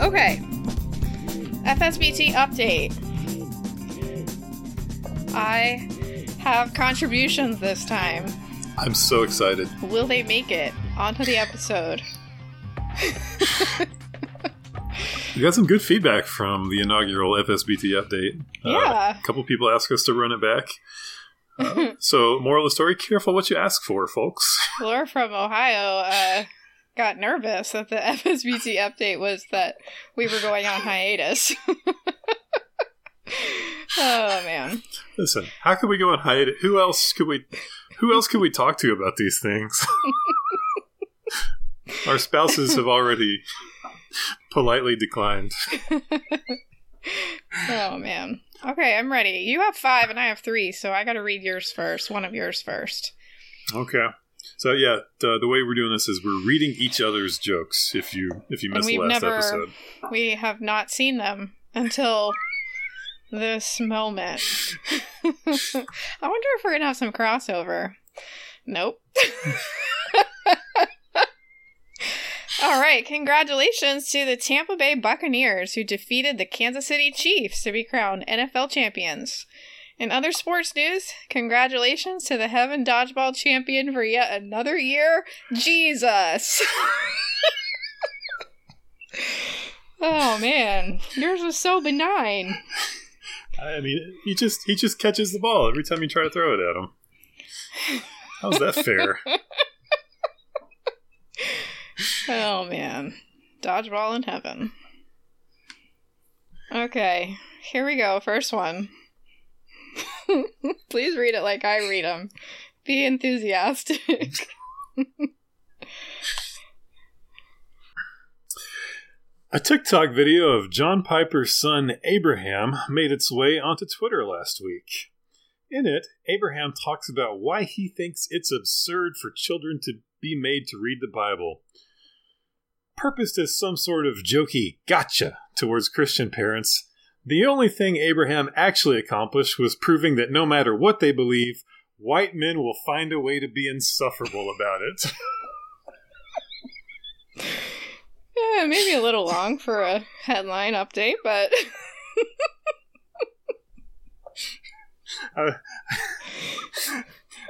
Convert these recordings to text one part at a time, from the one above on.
Okay. FSBT update. I have contributions this time. I'm so excited. Will they make it onto the episode? We got some good feedback from the inaugural FSBT update. Uh, Yeah. a couple people asked us to run it back. Uh, so, moral of the story: careful what you ask for, folks. Laura from Ohio uh, got nervous that the FSBT update was that we were going on hiatus. oh man. Listen, how could we go on hiatus? Who else could we? Who else could we talk to about these things? Our spouses have already politely declined. Oh man. Okay, I'm ready. You have five and I have three, so I gotta read yours first. One of yours first. Okay. So yeah, the, the way we're doing this is we're reading each other's jokes. If you if you missed the last never- episode, We have not seen them until this moment. I wonder if we're gonna have some crossover. Nope. All right, congratulations to the Tampa Bay Buccaneers who defeated the Kansas City Chiefs to be crowned NFL champions. In other sports news, congratulations to the Heaven Dodgeball champion for yet another year, Jesus. oh man, yours was so benign. I mean, he just he just catches the ball every time you try to throw it at him. How's that fair? Oh man. Dodgeball in heaven. Okay, here we go. First one. Please read it like I read them. Be enthusiastic. A TikTok video of John Piper's son Abraham made its way onto Twitter last week. In it, Abraham talks about why he thinks it's absurd for children to be made to read the Bible. Purposed as some sort of jokey gotcha towards Christian parents, the only thing Abraham actually accomplished was proving that no matter what they believe, white men will find a way to be insufferable about it. yeah, maybe a little long for a headline update, but How,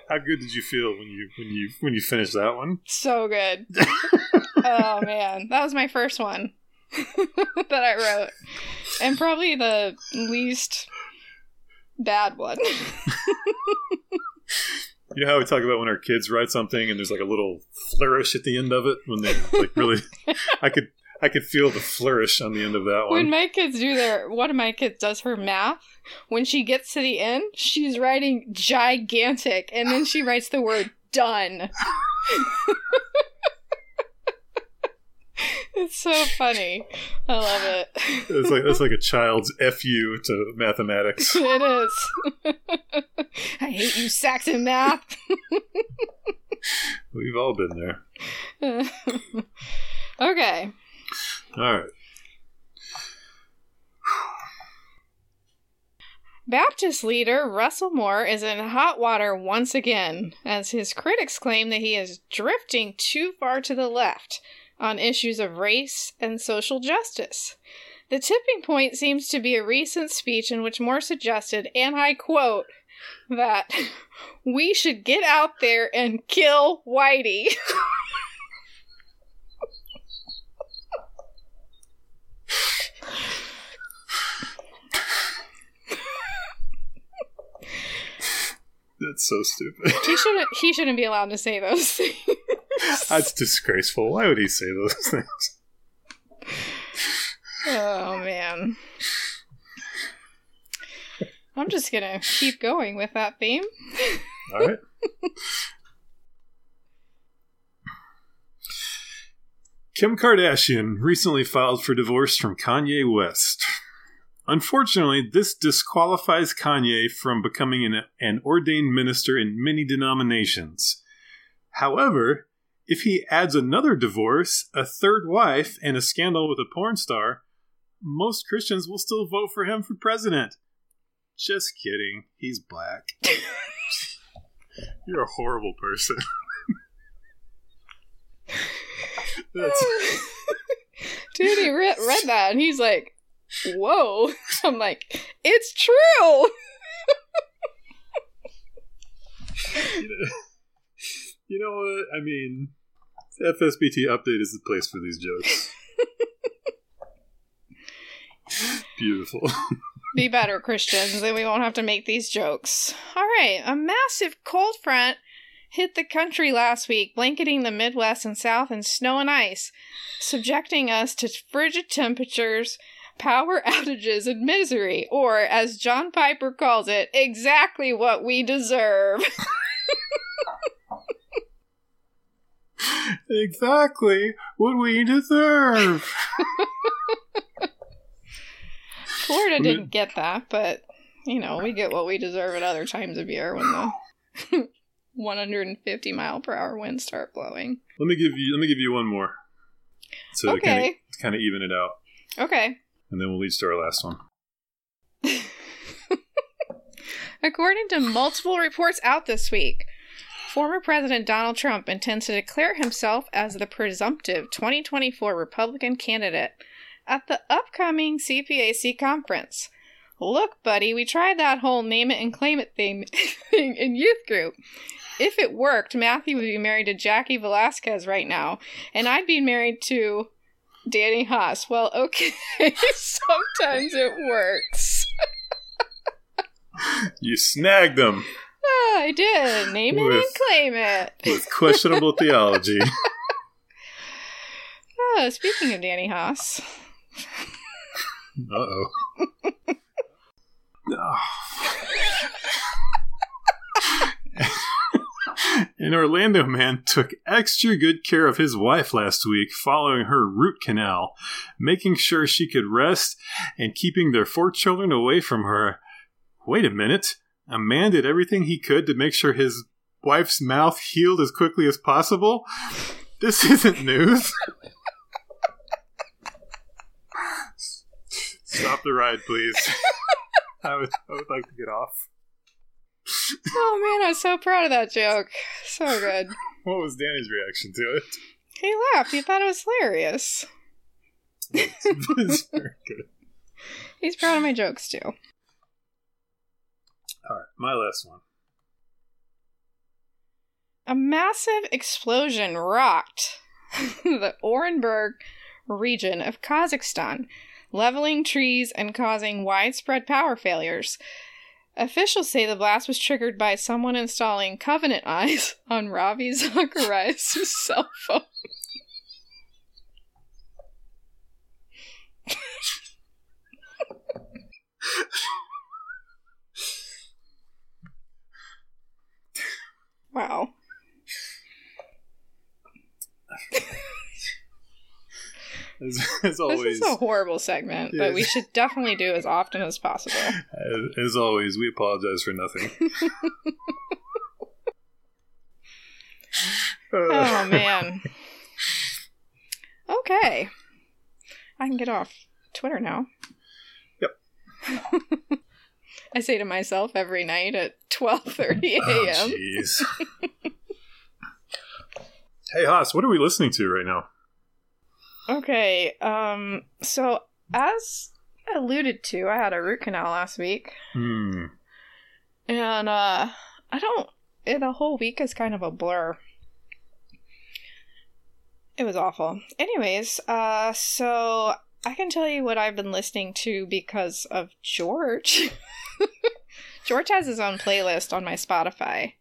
how good did you feel when you when you when you finished that one? so good. oh man, that was my first one that I wrote, and probably the least bad one. You know how we talk about when our kids write something and there's like a little flourish at the end of it when they like really I could I could feel the flourish on the end of that one. when my kids do their, one of my kids does her math. When she gets to the end, she's writing gigantic, and then she writes the word done. It's so funny. I love it. It's like that's like a child's fu to mathematics. It is. I hate you, Saxon math. We've all been there. okay. All right. Baptist leader Russell Moore is in hot water once again, as his critics claim that he is drifting too far to the left on issues of race and social justice. The tipping point seems to be a recent speech in which Moore suggested, and I quote, that we should get out there and kill Whitey. That's so stupid. he shouldn't he shouldn't be allowed to say those things. That's disgraceful. Why would he say those things? Oh man. I'm just gonna keep going with that theme. All right. Kim Kardashian recently filed for divorce from Kanye West. Unfortunately, this disqualifies Kanye from becoming an, an ordained minister in many denominations. However, if he adds another divorce, a third wife, and a scandal with a porn star, most Christians will still vote for him for president. Just kidding. He's black. You're a horrible person. That's he read, read that and he's like, "Whoa!" I'm like, "It's true." you, know, what? I mean, FSBT update is the place for these jokes. Beautiful. Be better, Christians, and we won't have to make these jokes. All right, a massive cold front hit the country last week, blanketing the Midwest and South in snow and ice, subjecting us to frigid temperatures, power outages, and misery, or, as John Piper calls it, exactly what we deserve. Exactly what we deserve. Florida didn't get that, but you know, we get what we deserve at other times of year when the 150 mile per hour winds start blowing. Let me give you let me give you one more. So okay. to kind, of, to kind of even it out. Okay. And then we'll lead to our last one. According to multiple reports out this week, former President Donald Trump intends to declare himself as the presumptive 2024 Republican candidate at the upcoming CPAC conference. Look, buddy, we tried that whole name it and claim it thing, in youth group. If it worked, Matthew would be married to Jackie Velasquez right now, and I'd be married to Danny Haas. Well, okay, sometimes it works. you snagged them. Oh, I did. Name with, it and claim it. With questionable theology. Oh, speaking of Danny Haas. Uh oh. An Orlando man took extra good care of his wife last week following her root canal, making sure she could rest and keeping their four children away from her. Wait a minute. A man did everything he could to make sure his wife's mouth healed as quickly as possible? This isn't news. Stop the ride, please. I would, I would like to get off. Oh man, I'm so proud of that joke. So good. What was Danny's reaction to it? He laughed. He thought it was hilarious. it's very good. He's proud of my jokes too. All right, my last one. A massive explosion rocked the Orenburg region of Kazakhstan, leveling trees and causing widespread power failures. Officials say the blast was triggered by someone installing Covenant Eyes on Ravi Zacharias' cell phone. Wow. As, as always, this is a horrible segment that we should definitely do as often as possible. As, as always, we apologize for nothing. Uh. oh man. Okay. I can get off Twitter now. Yep. I say to myself every night at 12:30 a.m. Oh, jeez. hey Haas, what are we listening to right now? Okay, um, so as alluded to, I had a root canal last week. Hmm. And, uh, I don't, it, the whole week is kind of a blur. It was awful. Anyways, uh, so I can tell you what I've been listening to because of George. George has his own playlist on my Spotify.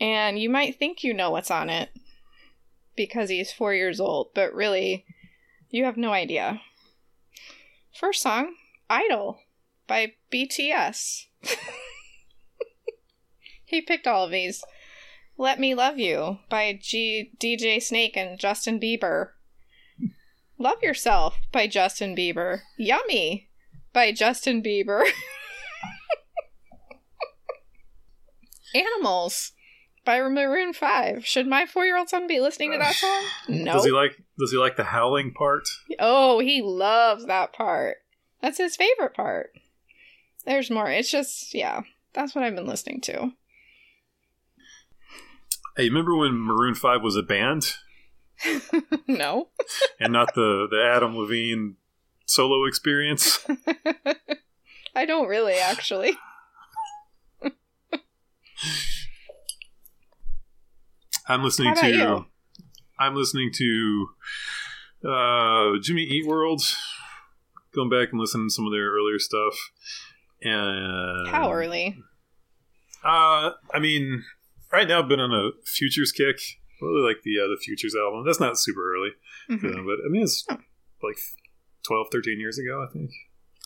And you might think you know what's on it because he's four years old, but really, you have no idea. First song, Idol by BTS. he picked all of these. Let Me Love You by G- DJ Snake and Justin Bieber. Love Yourself by Justin Bieber. Yummy by Justin Bieber. Animals by Maroon Five. Should my four-year-old son be listening to that song? No. Does he like Does he like the howling part? Oh, he loves that part. That's his favorite part. There's more. It's just yeah. That's what I've been listening to. Hey, remember when Maroon Five was a band? no. and not the the Adam Levine solo experience. I don't really, actually. I'm listening to. you? I'm listening to uh, Jimmy Eat World. Going back and listening to some of their earlier stuff. And How early? Uh, I mean, right now I've been on a Futures kick. Really like the uh, the Futures album. That's not super early, Mhm. them, but I mean it's Oh. like 12, 13 years ago, I think.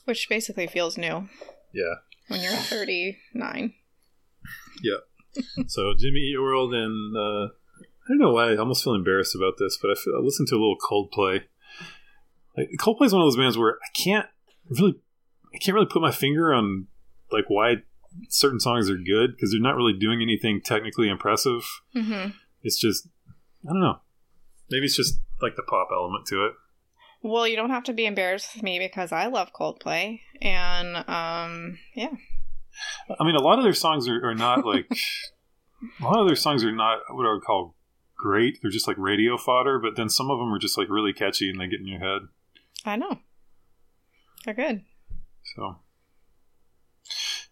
Which basically feels new Yeah. when you're 39. yeah. so Jimmy Eat World and uh, I don't know why I almost feel embarrassed about this, but I, feel, I listened to a little Coldplay. Like Coldplay's one of those bands where I can't really, I can't really put my finger on like why certain songs are good because they're not really doing anything technically impressive. hmm It's just, I don't know. Maybe it's just like the pop element to it. Well, you don't have to be embarrassed with me because I love Coldplay. And, um, yeah. I mean, a lot of their songs are, are not like, a lot of their songs are not what I would call great. They're just like radio fodder, but then some of them are just like really catchy and they get in your head. I know. They're good. So,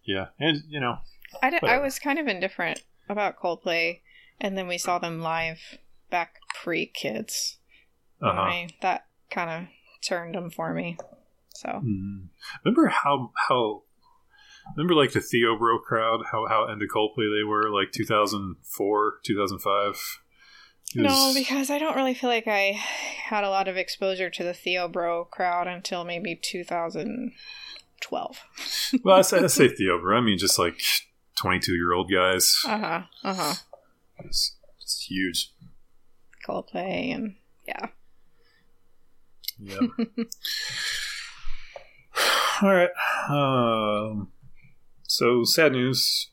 yeah, and you know, I, d- I I was kind of indifferent about Coldplay, and then we saw them live back pre kids. uh-huh. That kind of turned them for me. So, Mhm. remember how how remember like the Theo Bro crowd how how into Coldplay they were like 2004 2005. It no, because I don't really feel like I had a lot of exposure to the Theo Bro crowd until maybe 2012. well, I say, I say Theo Bro. I mean, just like 22 year old guys. Uh huh. Uh huh. It's, it's huge. Coldplay and yeah. Yeah. All right. Um, so sad news.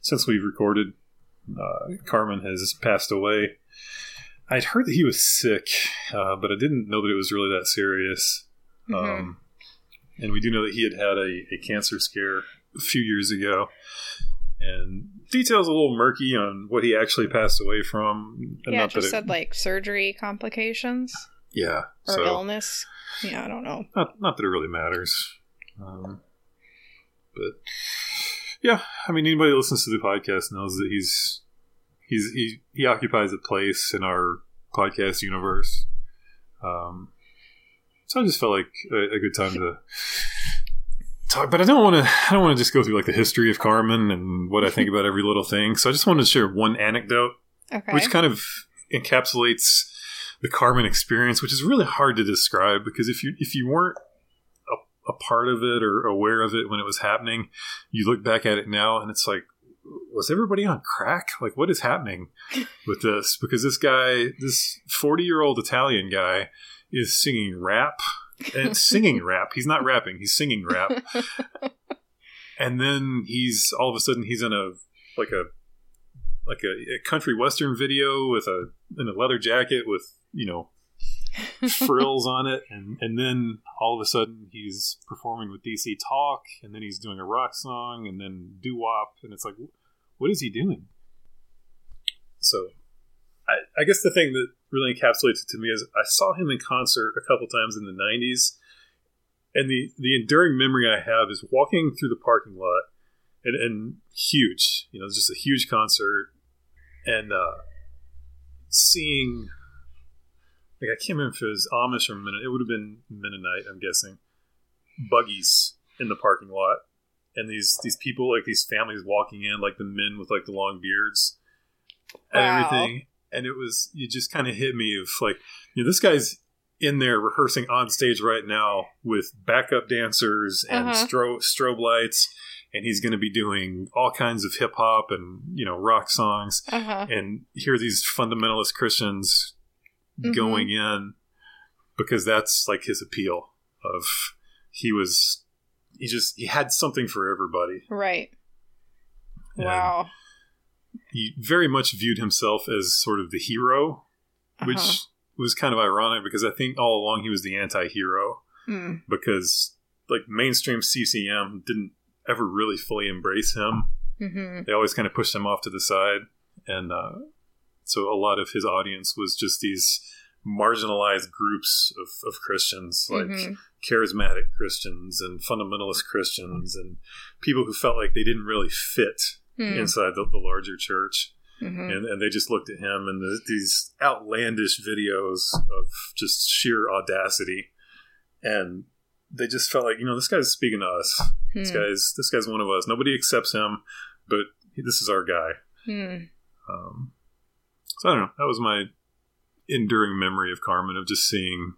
Since we've recorded, uh, Carmen has passed away. I'd heard that he was sick, uh, but I didn't know that it was really that serious. Mhm. Um, and we do know that he had had a, a cancer scare a few years ago. And details a little murky on what he actually passed away from. And yeah, it not just it- said like surgery complications yeah. or so, illness. Yeah, I don't know. not not that it really matters. Um, but yeah, I mean, anybody that listens to the podcast knows that he's he's he, he occupies a place in our podcast universe. Um, so I just felt like a, a good time to talk. But I don't want to. I don't want to just go through like the history of Carmen and what I think about every little thing. So I just wanted to share one anecdote Okay. which kind of encapsulates the Carmen experience, which is really hard to describe because if you if you weren't a, a part of it or aware of it when it was happening, you look back at it now and it's like, was everybody on crack? Like, what is happening with this? Because this guy, this forty year old Italian guy, is singing rap and singing rap. He's not rapping; he's singing rap. and then he's all of a sudden he's in a like a like a, a country western video with a in a leather jacket with you know frills on it and and then all of a sudden he's performing with DC Talk and then he's doing a rock song and then doo wop and it's like what is he doing so I, I guess the thing that really encapsulates it to me is I saw him in concert a couple times in the 90s and the the enduring memory I have is walking through the parking lot and, and huge. You know, just a huge concert, and uh, seeing like I can't remember if it was Amish or Mennonite. It would have been Mennonite, I'm guessing. Buggies in the parking lot, and these these people like these families walking in, like the men with like the long beards and Wow. everything. And it was you just kind of hit me of like you know this guy's in there rehearsing on stage right now with backup dancers and Uh-huh. stro- strobe lights and he's going to be doing all kinds of hip hop and you know rock songs Uh huh. and here these fundamentalist Christians Mhm. going in because that's like his appeal of he was he just he had something for everybody Right. And Wow. He very much viewed himself as sort of the hero which Uh-huh. was kind of ironic because I think all along he was the anti-hero Mm. because like mainstream CCM didn't ever really fully embrace him hmm they always kind of pushed him off to the side and uh, so a lot of his audience was just these marginalized groups of, of Christians, like Mhm. charismatic Christians and fundamentalist Christians, and people who felt like they didn't really fit Hmm. inside the, the larger church. Mhm. And, and they just looked at him and the, these outlandish videos of just sheer audacity. And they just felt like, you know, this guy's speaking to us. This Hmm. guy's this guy's one of us. Nobody accepts him, but this is our guy. Hmm. Um, so I don't know. That was my enduring memory of Carmen of just seeing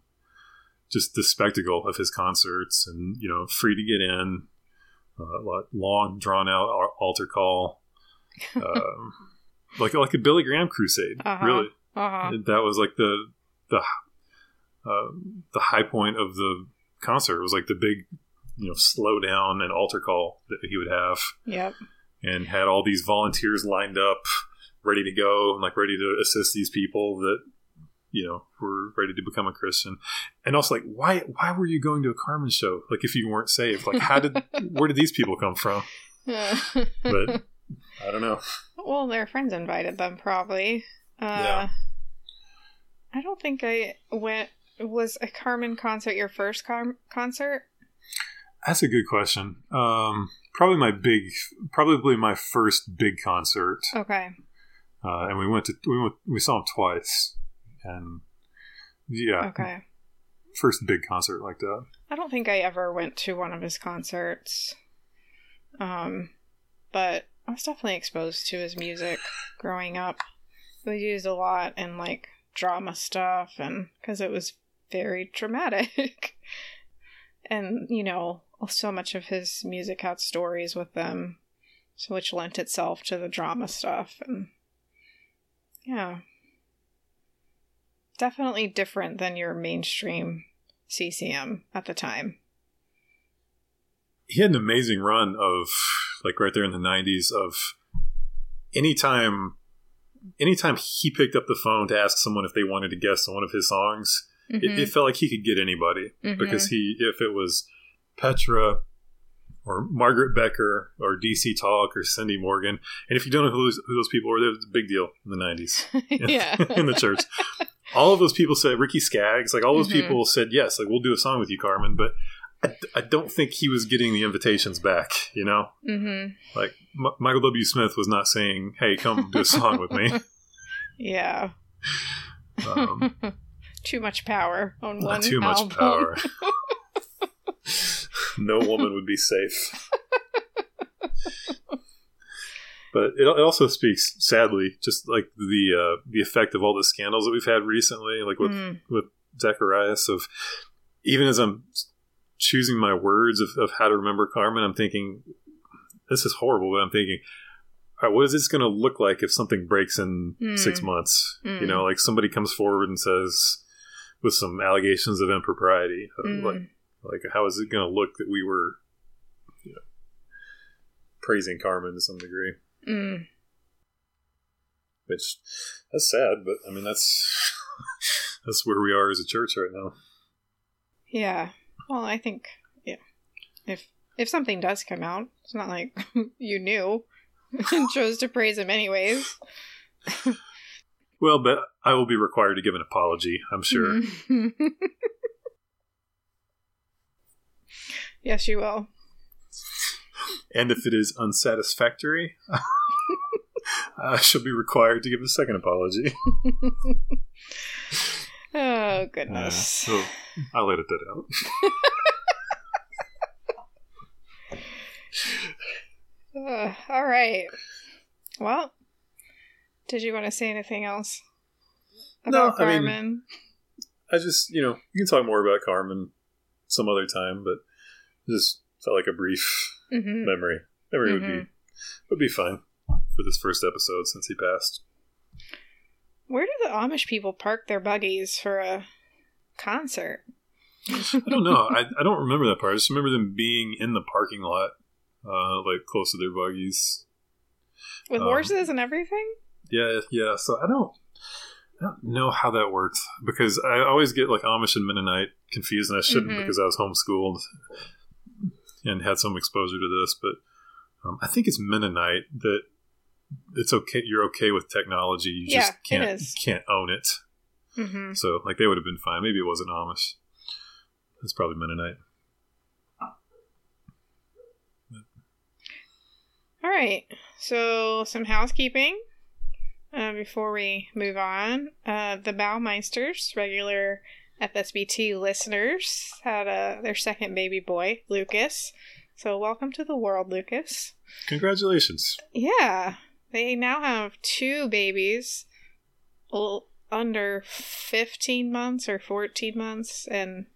just the spectacle of his concerts and you know free to get in, uh, long drawn out altar call, um, like like a Billy Graham crusade. Uh-huh. Really, Uh-huh. that was like the the uh, the high point of the concert. It was like the big you know slow down and altar call that he would have Yep. and had all these volunteers lined up, ready to go, and like ready to assist these people that you know were ready to become a Christian. And also, like, why why were you going to a Carmen show? Like, if you weren't saved, like, how did where did these people come from? But I don't know. well, their friends invited them, probably. Uh, Yeah. I don't think I went. Was a Carmen concert your first car- concert? That's a good question. Um, probably my big, probably my first big concert, Okay. uh, and we went to we went we saw him twice, and yeah, Okay. first big concert like that. I don't think I ever went to one of his concerts. Um, but I was definitely exposed to his music growing up. We used a lot in like drama stuff and because it was very dramatic. and, you know, so much of his music had stories with them, so which lent itself to the drama stuff and yeah. Definitely different than your mainstream CCM at the time. he had an amazing run of like right there in the 90s of anytime anytime he picked up the phone to ask someone if they wanted to guest on one of his songs it, it felt like he could get anybody Mhm. because he if it was petra or margaret becker or dc talk or cindy morgan and if you don't know who those, who those people were it was a big deal in the 90s yeah. in the church all of those people said ricky skaggs like all those Mhm. people said yes like we'll do a song with you carmen but I, I don't think he was getting the invitations back you know? Hmm like M- michael w. Smith was not saying hey come do a song with me. Yeah. um, Too much power on one too much power. No woman would be safe but it, it also speaks sadly just like the uh, the effect of all the scandals that we've had recently like with Mm. with Zacharias of even as I'm choosing my words of, of how to remember Carmen, I'm thinking this is horrible, but I'm thinking, right, what is this going to look like if something breaks in Mm. six months? Mm. You know, like somebody comes forward and says with some allegations of impropriety, uh, Mm. like like how is it going to look that we were you know, praising Carmen to some degree? Mm. Which that's sad, but I mean that's that's where we are as a church right now. Yeah. Well, I think yeah. If if something does come out, it's not like you knew and chose to praise him anyways. Well, but I will be required to give an apology, I'm sure. Mhm. yes, you will. And if it is unsatisfactory, I shall be required to give a second apology. Oh Uh, goodness. so I'll edit that out. Uh, all right. Well, did you want to say anything else No, about I mean- Carmen? I just, you know, you can talk more about Carmen some other time, but just felt like a brief hmm memory. Memory would be would be fine for this first episode since he passed. Where do the Amish people park their buggies for a concert? I don't know. I, I don't remember that part. I just remember them being in the parking lot, uh, like close to their buggies. With Um, horses and everything? Yeah, yeah. So I don't, I don't know how that works because I always get like Amish and Mennonite confused, and I shouldn't Mhm. because I was homeschooled and had some exposure to this. But um, I think it's Mennonite that it's okay. You're okay with technology. You Yeah, just can't can't own it. Mm-hmm. So like they would have been fine. Maybe it wasn't Amish. It's probably Mennonite. All right. So some housekeeping uh, before we move on. Uh, the Baumeisters, regular FSBT listeners, had uh, their second baby boy, Lucas. So welcome to the world, Lucas. Congratulations. Yeah, they now have two babies, l- under 15 months or 14 months, and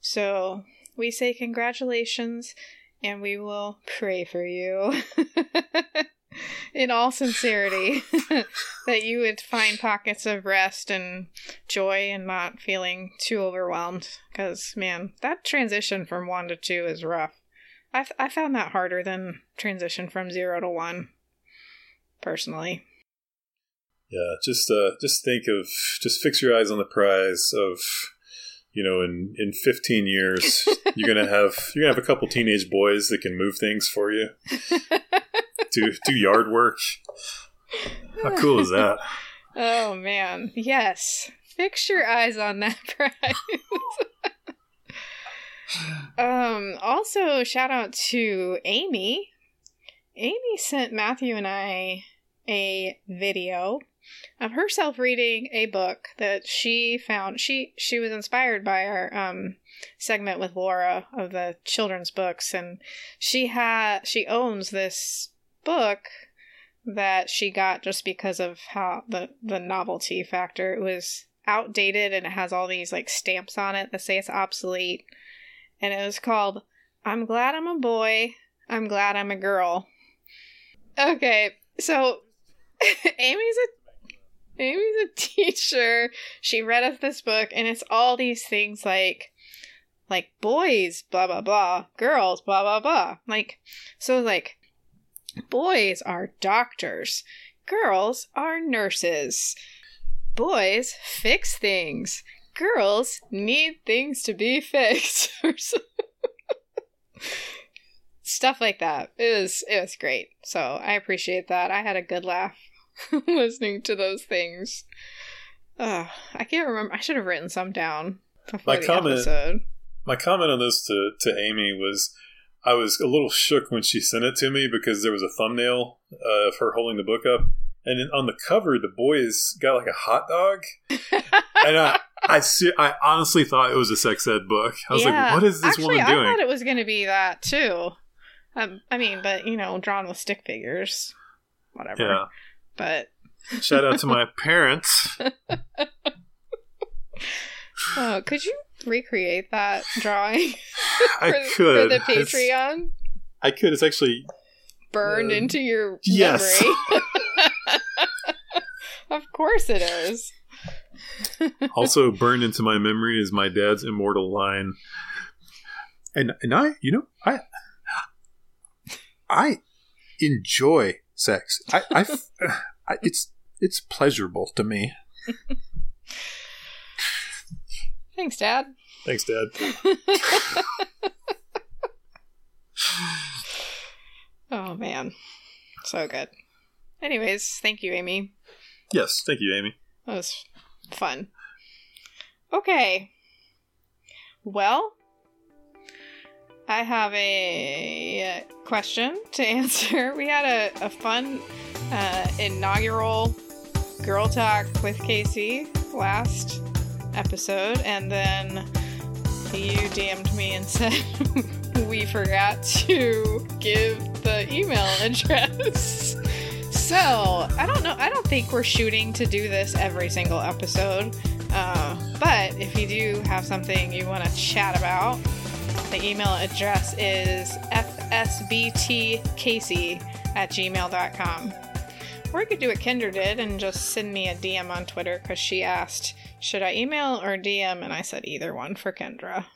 so we say congratulations and we will pray for you in all sincerity that you would find pockets of rest and joy and not feeling too overwhelmed. Because man that transition from one to two is rough. I I found that harder than transition from zero to one personally. Yeah, just uh, just think of just fix your eyes on the prize of you know in in 15 years you're gonna have you're gonna have a couple teenage boys that can move things for you. Do do yard work. How cool is that? Oh man. Yes. Fix your eyes on that prize um also shout out to amy. Amy sent matthew and i a video of herself reading a book that she found she she was inspired by our um segment with Laura of the children's books and she had she owns this book that she got just because of how the the novelty factor. It was outdated and it has all these like stamps on it that say it's obsolete. And it was called I'm glad I'm a boy I'm glad I'm a girl. Okay so Amy's a Amy's a teacher. She read us this book, and it's all these things like, like boys, blah blah blah, girls, blah blah blah. Like, so like, boys are doctors, girls are nurses. Boys fix things. Girls need things to be fixed. Stuff like that. It was it was great. So I appreciate that. I had a good laugh listening to those things. Uh, I can't remember. I should have written some down before My comment- episode. my comment on this to, to amy was i was a little shook when she sent it to me because there was a thumbnail uh, of her holding the book up and on the cover the boys got like a hot dog and i I, se- I honestly thought it was a sex ed book i was like what is this Actually, woman I doing thought it was going to be that too. Um, I mean, but you know, drawn with stick figures, whatever. yeah But shout out to my parents oh, could you recreate that drawing i for, could for the It's- Patreon? i could it's actually Burned uh, into your yes. memory. of course it is. also burned into my memory is my dad's immortal line and and i you know i i enjoy sex i i, I it's it's pleasurable to me Thanks, Dad. thanks dad Oh man, so good. Anyways, thank you, Amy. yes thank you amy That was fun. Okay. Well, I have a question to answer. We had a, a fun uh, inaugural Girl Talk with Casey last episode, and then you DM'd me and said we forgot to give the email address. So, I don't know. I don't think we're shooting to do this every single episode. Uh, but if you do have something you want to chat about, the email address is fsbtcasey at gmail.com. Or you could do what Kendra did and just send me a DM on Twitter because she asked, should I email or DM? And I said either one for Kendra.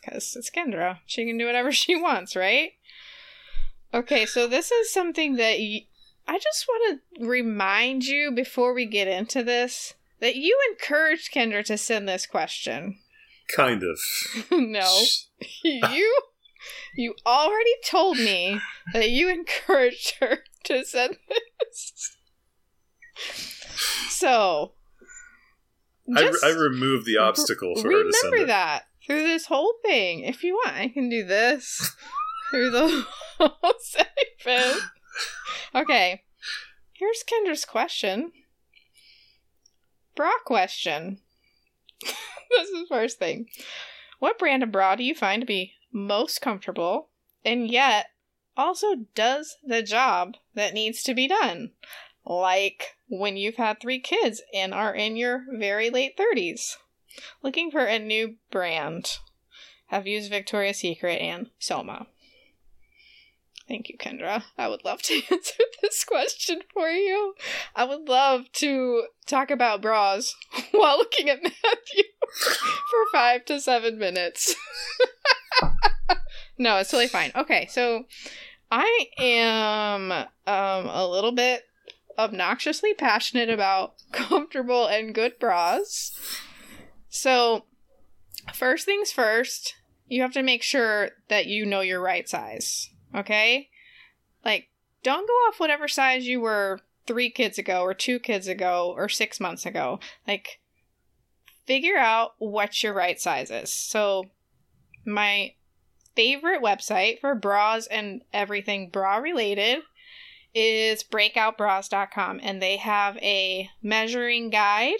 Because it's Kendra. She can do whatever she wants, right? Okay, so this is something that y- I just want to remind you before we get into this that you encouraged Kendra to send this question. Kind of no, you you already told me that you encouraged her to send this. So, I, I removed the obstacle for her to send remember that through this whole thing. If you want, I can do this through the whole segment. Okay, here's Kendra's question. Bra question. this is the first thing. What brand of bra do you find to be most comfortable and yet also does the job that needs to be done? Like when you've had three kids and are in your very late 30s. Looking for a new brand. Have used Victoria's Secret and Soma. Thank you, Kendra. I would love to answer this question for you. I would love to talk about bras while looking at Matthew for five to seven minutes. no, it's totally fine. Okay, so I am um, a little bit obnoxiously passionate about comfortable and good bras. So, first things first, you have to make sure that you know your right size. Okay? Like, don't go off whatever size you were three kids ago, or two kids ago, or six months ago. Like, figure out what your right size is. So, my favorite website for bras and everything bra related is breakoutbras.com and they have a measuring guide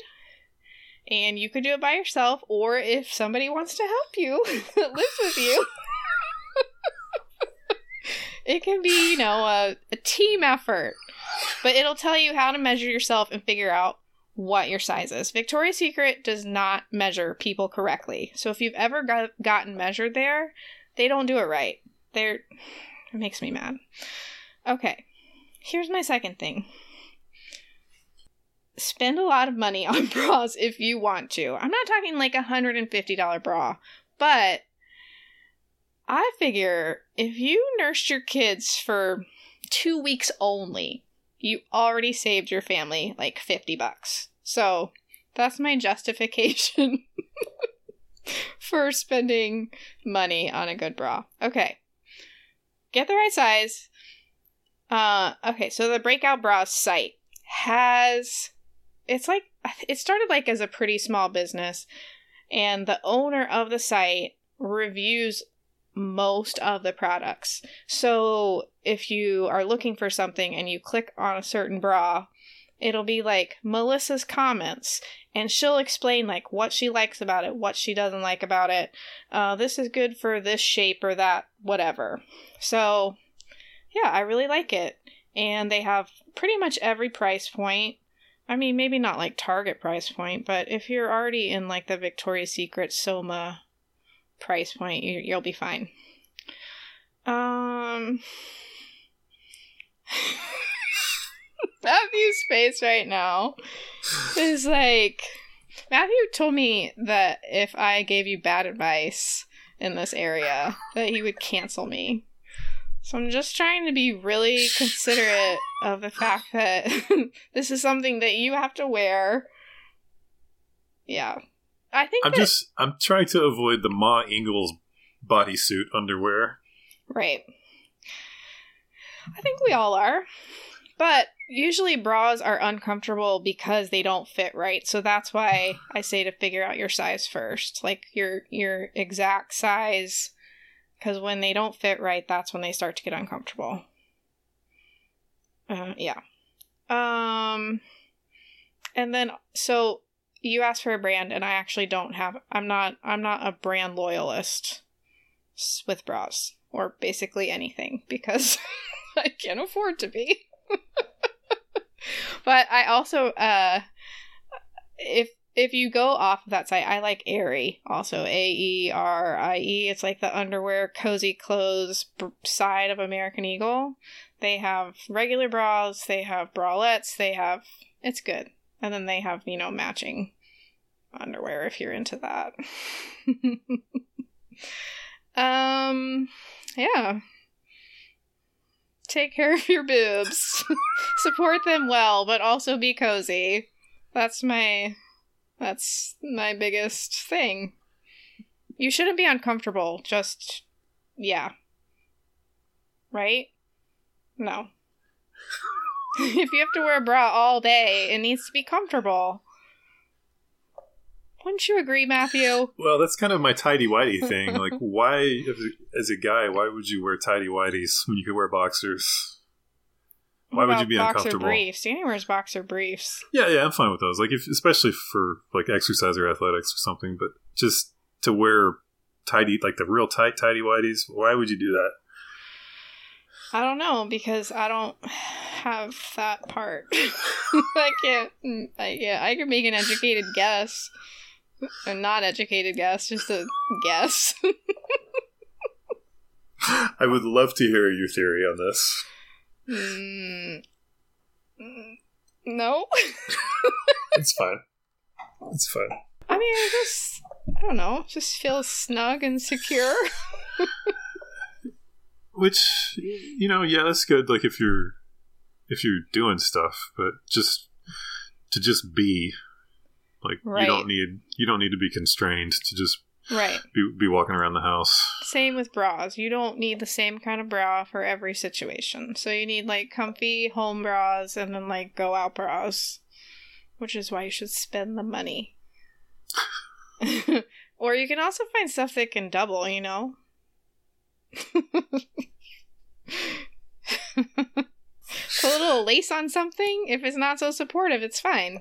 and you could do it by yourself or if somebody wants to help you lives with you it can be you know a, a team effort but it'll tell you how to measure yourself and figure out what your size is. Victoria's secret does not measure people correctly. So if you've ever got, gotten measured there they don't do it right. They're it makes me mad. Okay here's my second thing. Spend a lot of money on bras if you want to. I'm not talking like a $150 bra, but I figure if you nursed your kids for two weeks only, you already saved your family like 50 bucks. So that's my justification for spending money on a good bra. Okay. Get the right size. Uh, okay, so the Breakout Bras site has it's like it started like as a pretty small business and the owner of the site reviews most of the products. So if you are looking for something and you click on a certain bra, it'll be like Melissa's comments and she'll explain like what she likes about it, what she doesn't like about it. Uh, this is good for this shape or that, whatever. So yeah, I really like it. And they have pretty much every price point. I mean, maybe not like Target price point, but if you're already in like the Victoria's Secret Soma price point, you, you'll be fine. Um, Matthew's face right now is like Matthew told me that if I gave you bad advice in this area, that he would cancel me. So I'm just trying to be really considerate of the fact that this is something that you have to wear. Yeah. I think I'm that, just I'm trying to avoid the Ma Ingalls bodysuit underwear. Right. I think we all are. But usually bras are uncomfortable because they don't fit right. So that's why I say to figure out your size first. Like your your exact size cuz when they don't fit right, that's when they start to get uncomfortable. Uh, yeah. Um and then so you asked for a brand and I actually don't have I'm not I'm not a brand loyalist with bras or basically anything because I can't afford to be. but I also uh if if you go off of that site, I like Aerie also A E R I E. It's like the underwear cozy clothes side of American Eagle. They have regular bras, they have bralettes, they have it's good. And then they have, you know, matching underwear if you're into that. um yeah. Take care of your boobs. Support them well, but also be cozy. That's my that's my biggest thing. You shouldn't be uncomfortable, just yeah. Right? No. if you have to wear a bra all day, it needs to be comfortable. Wouldn't you agree, Matthew? Well, that's kind of my tidy whitey thing. Like, why, if, as a guy, why would you wear tidy whiteys when you could wear boxers? Why would you be boxer uncomfortable? briefs? Danny wears boxer briefs. Yeah, yeah, I'm fine with those. Like, if especially for like exercise or athletics or something. But just to wear tidy, like the real tight tidy whities, why would you do that? I don't know because I don't have that part. I can't. I, yeah, I can make an educated guess. A not educated guess, just a guess. I would love to hear your theory on this. Mm, no. It's fine. It's fine. I mean, I just. I don't know. Just feels snug and secure. Which, you know, yeah, that's good. Like if you're if you're doing stuff, but just to just be like you don't need you don't need to be constrained to just Right. be, be walking around the house. Same with bras. You don't need the same kind of bra for every situation. So you need like comfy home bras and then like go out bras, which is why you should spend the money. or you can also find stuff that can double, you know? Put a little lace on something. If it's not so supportive, it's fine.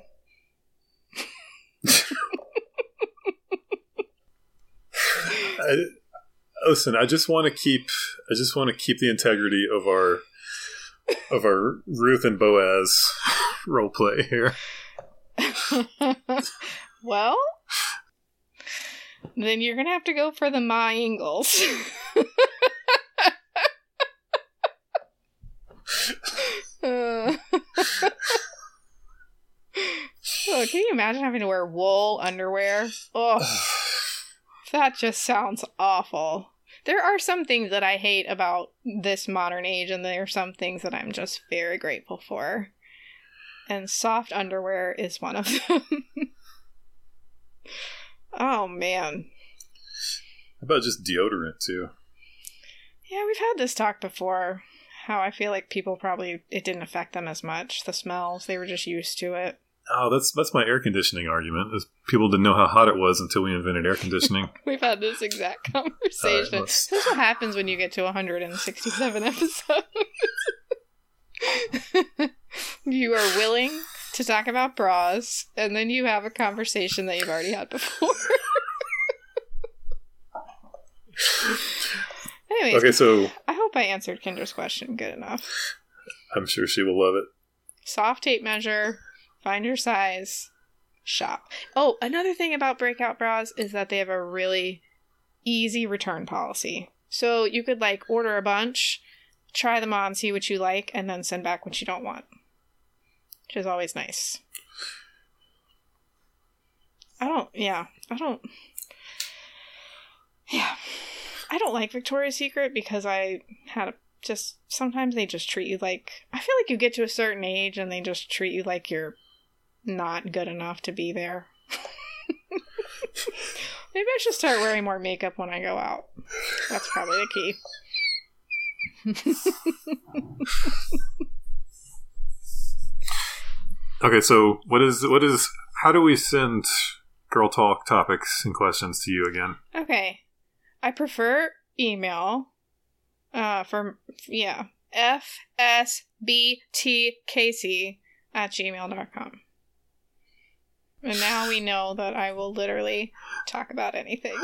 I, listen, I just want to keep I just want to keep the integrity of our of our Ruth and Boaz role play here. well, then you're gonna have to go for the Ma Ingalls. Uh, oh, can you imagine having to wear wool underwear? Oh, that just sounds awful. There are some things that I hate about this modern age, and there are some things that I'm just very grateful for. And soft underwear is one of them. oh, man. How about just deodorant too? Yeah, we've had this talk before. How I feel like people probably, it didn't affect them as much. The smells, they were just used to it. Oh, that's that's my air conditioning argument. Is people didn't know how hot it was until we invented air conditioning. We've had this exact conversation. let's- This is what happens when you get to 167 episodes. you are willing to talk about bras, and then you have a conversation that you've already had before. Anyways, okay, so I hope I answered Kendra's question good enough. I'm sure she will love it. Soft tape measure, find your size, shop. Oh, another thing about breakout bras is that they have a really easy return policy. So you could like order a bunch, try them on, see what you like, and then send back what you don't want. Which is always nice. I don't, yeah, I don't, yeah. I don't like Victoria's Secret because I had a just sometimes they just treat you like I feel like you get to a certain age and they just treat you like you're not good enough to be there. Maybe I should start wearing more makeup when I go out. That's probably the key. Okay, so what is what is how do we send girl talk topics and questions to you again? Okay. I prefer email. Uh for yeah. FSBTKC at gmail.com. And now we know that I will literally talk about anything.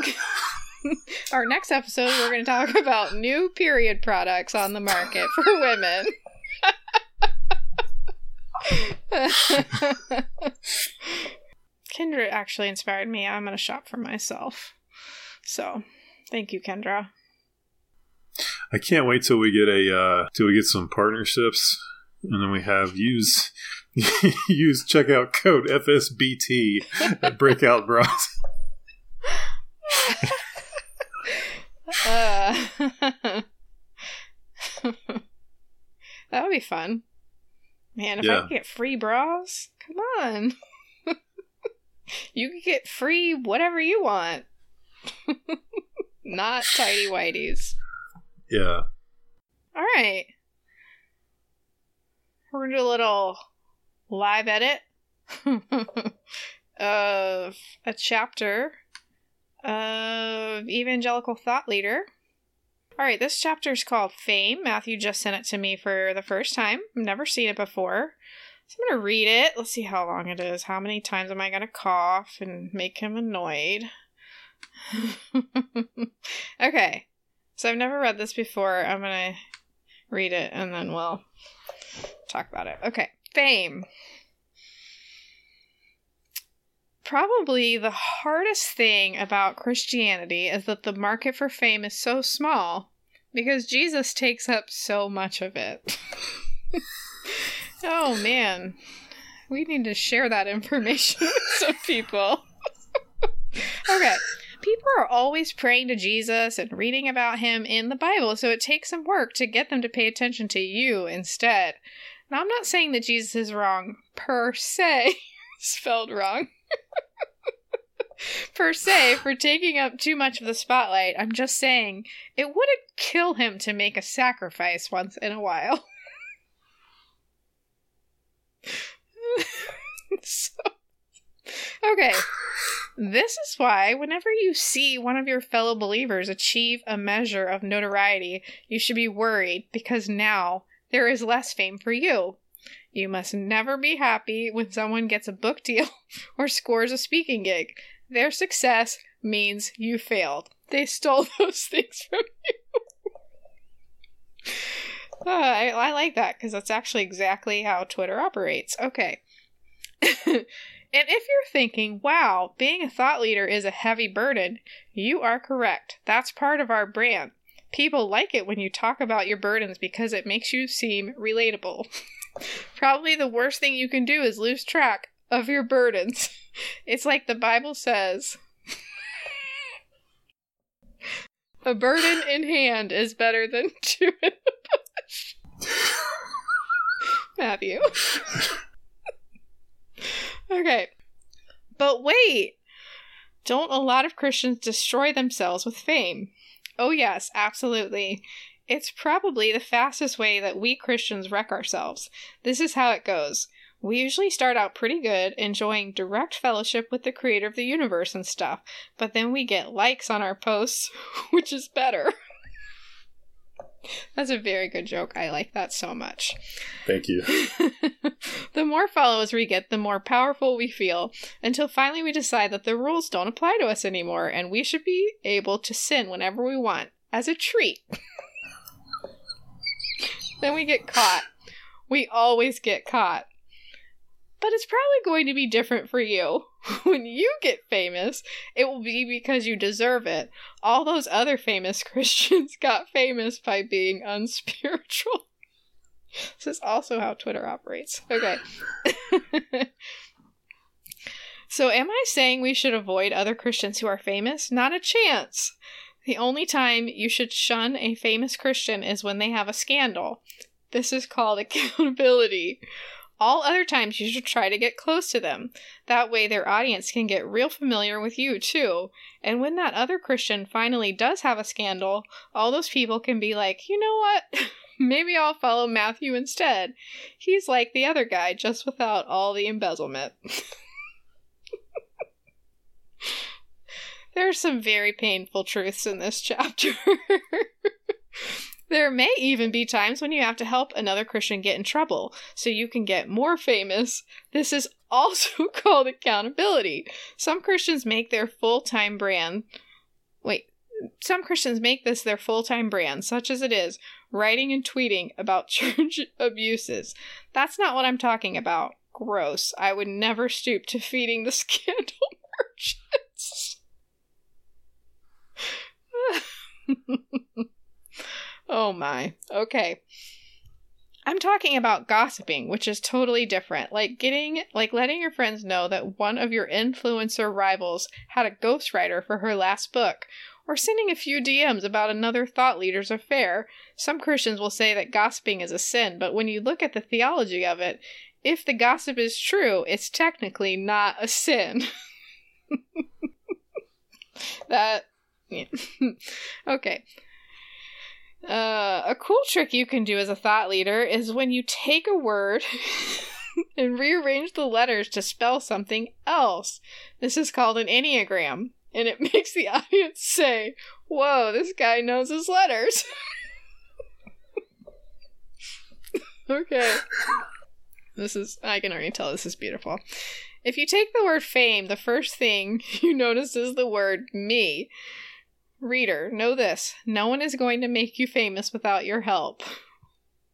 Our next episode, we're going to talk about new period products on the market for women. Kendra actually inspired me. I'm going to shop for myself. So, thank you, Kendra. I can't wait till we get a uh till we get some partnerships and then we have use use checkout code FSBT at Breakout Bras. Uh, that would be fun. Man, if I could get free bras, come on. you could get free whatever you want. Not tidy whities. Yeah. All right. We're going to do a little live edit. of a chapter of Evangelical Thought Leader. All right, this chapter is called Fame. Matthew just sent it to me for the first time. I've never seen it before. So I'm going to read it. Let's see how long it is. How many times am I going to cough and make him annoyed? okay. So I've never read this before. I'm going to read it and then we'll talk about it. Okay. Fame. Probably the hardest thing about Christianity is that the market for fame is so small because Jesus takes up so much of it. oh man. We need to share that information with some people. okay. People are always praying to Jesus and reading about him in the Bible, so it takes some work to get them to pay attention to you instead. Now, I'm not saying that Jesus is wrong per se, spelled wrong. per se for taking up too much of the spotlight. I'm just saying it wouldn't kill him to make a sacrifice once in a while. so, okay. This is why, whenever you see one of your fellow believers achieve a measure of notoriety, you should be worried because now there is less fame for you. You must never be happy when someone gets a book deal or scores a speaking gig. Their success means you failed. They stole those things from you. uh, I, I like that because that's actually exactly how Twitter operates. Okay. And if you're thinking, wow, being a thought leader is a heavy burden, you are correct. That's part of our brand. People like it when you talk about your burdens because it makes you seem relatable. Probably the worst thing you can do is lose track of your burdens. It's like the Bible says a burden in hand is better than two in the bush. Matthew. Okay. But wait! Don't a lot of Christians destroy themselves with fame? Oh, yes, absolutely. It's probably the fastest way that we Christians wreck ourselves. This is how it goes. We usually start out pretty good, enjoying direct fellowship with the creator of the universe and stuff, but then we get likes on our posts, which is better. That's a very good joke. I like that so much. Thank you. the more followers we get, the more powerful we feel, until finally we decide that the rules don't apply to us anymore and we should be able to sin whenever we want as a treat. then we get caught. We always get caught. But it's probably going to be different for you. when you get famous, it will be because you deserve it. All those other famous Christians got famous by being unspiritual. this is also how Twitter operates. Okay. so, am I saying we should avoid other Christians who are famous? Not a chance. The only time you should shun a famous Christian is when they have a scandal. This is called accountability. All other times, you should try to get close to them. That way, their audience can get real familiar with you, too. And when that other Christian finally does have a scandal, all those people can be like, you know what? Maybe I'll follow Matthew instead. He's like the other guy, just without all the embezzlement. there are some very painful truths in this chapter. There may even be times when you have to help another Christian get in trouble so you can get more famous. This is also called accountability. Some Christians make their full time brand. Wait, some Christians make this their full time brand, such as it is writing and tweeting about church abuses. That's not what I'm talking about. Gross. I would never stoop to feeding the scandal merchants. Oh my. Okay. I'm talking about gossiping, which is totally different. Like getting, like letting your friends know that one of your influencer rivals had a ghostwriter for her last book, or sending a few DMs about another thought leader's affair. Some Christians will say that gossiping is a sin, but when you look at the theology of it, if the gossip is true, it's technically not a sin. that. Yeah. okay. Uh, a cool trick you can do as a thought leader is when you take a word and rearrange the letters to spell something else. This is called an Enneagram, and it makes the audience say, Whoa, this guy knows his letters. okay. This is, I can already tell this is beautiful. If you take the word fame, the first thing you notice is the word me. Reader, know this no one is going to make you famous without your help.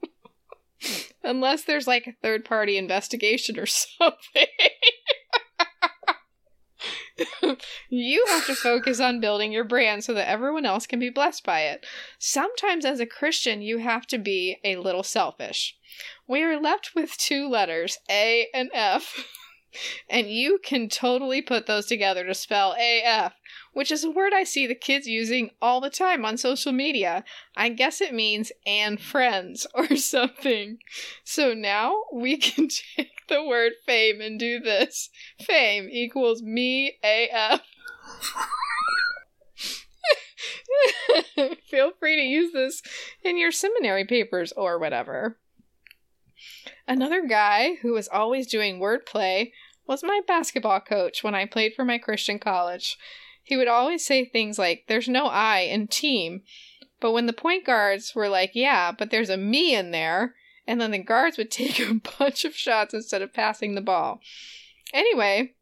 Unless there's like a third party investigation or something. you have to focus on building your brand so that everyone else can be blessed by it. Sometimes, as a Christian, you have to be a little selfish. We are left with two letters, A and F. And you can totally put those together to spell AF, which is a word I see the kids using all the time on social media. I guess it means and friends or something. So now we can take the word fame and do this. Fame equals me AF. Feel free to use this in your seminary papers or whatever. Another guy who was always doing wordplay was my basketball coach when I played for my Christian college. He would always say things like, There's no I in team. But when the point guards were like, Yeah, but there's a me in there, and then the guards would take a bunch of shots instead of passing the ball. Anyway,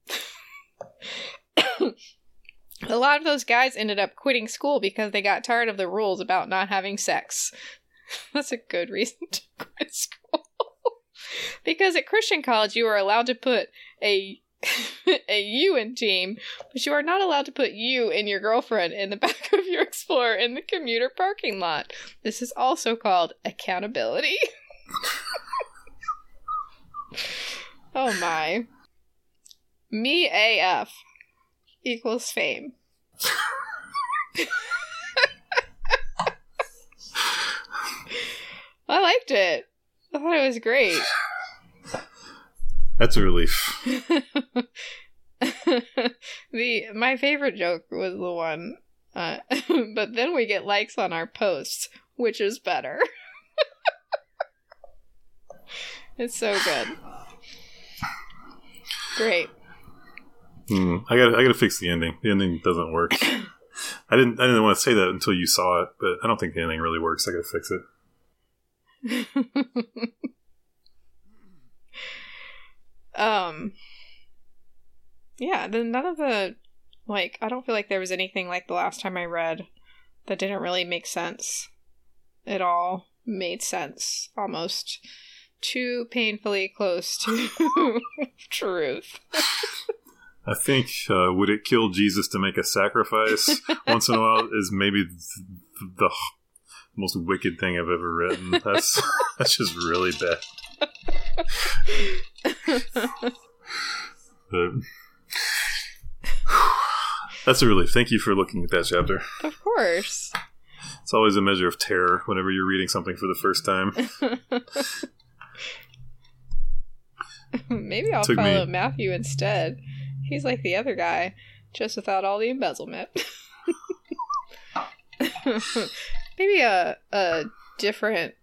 a lot of those guys ended up quitting school because they got tired of the rules about not having sex. That's a good reason to quit school because at Christian college you are allowed to put a a you and team, but you are not allowed to put you and your girlfriend in the back of your Explorer in the commuter parking lot. This is also called accountability. oh my. Me AF equals fame. I liked it. I thought it was great. That's a relief. the my favorite joke was the one, uh, but then we get likes on our posts, which is better. it's so good. Great. Hmm. I got I got to fix the ending. The ending doesn't work. I didn't I didn't want to say that until you saw it, but I don't think the ending really works. I got to fix it. Um yeah then none of the like i don't feel like there was anything like the last time i read that didn't really make sense it all made sense almost too painfully close to truth I think uh, would it kill Jesus to make a sacrifice once in a while is maybe the, the most wicked thing I've ever written. That's that's just really bad. That's a relief. Thank you for looking at that chapter. Of course. It's always a measure of terror whenever you're reading something for the first time. Maybe I'll Took follow me. Matthew instead. He's like the other guy, just without all the embezzlement. Maybe a a different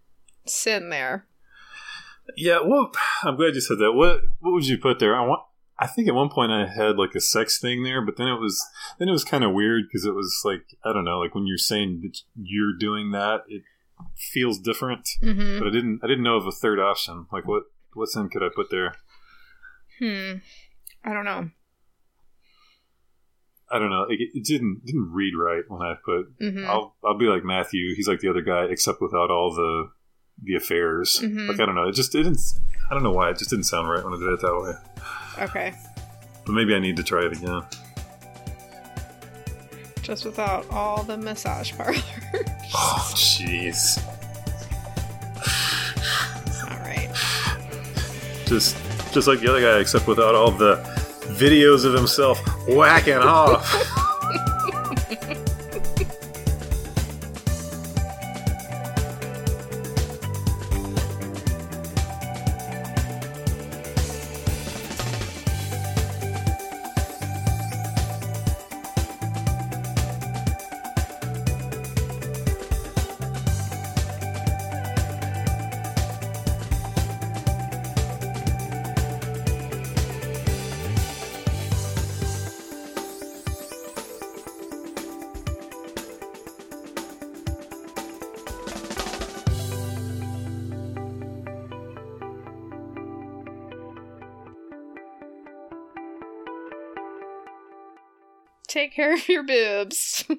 sin there. Yeah, well, I'm glad you said that. What what would you put there? I want. I think at one point I had like a sex thing there, but then it was then it was kind of weird because it was like I don't know, like when you're saying that you're doing that, it feels different. Mm-hmm. But I didn't I didn't know of a third option. Like what what sin could I put there? Hmm, I don't know. I don't know. It, it, didn't didn't read right when I put. Mm-hmm. I'll I'll be like Matthew. He's like the other guy, except without all the the affairs. Mm-hmm. Like I don't know. It just didn't. I don't know why. It just didn't sound right when I did it that way. Okay. But maybe I need to try it again. Just without all the massage parlors. Oh, jeez. All right. Just just like the other guy, except without all the videos of himself whacking off. care of your boobs.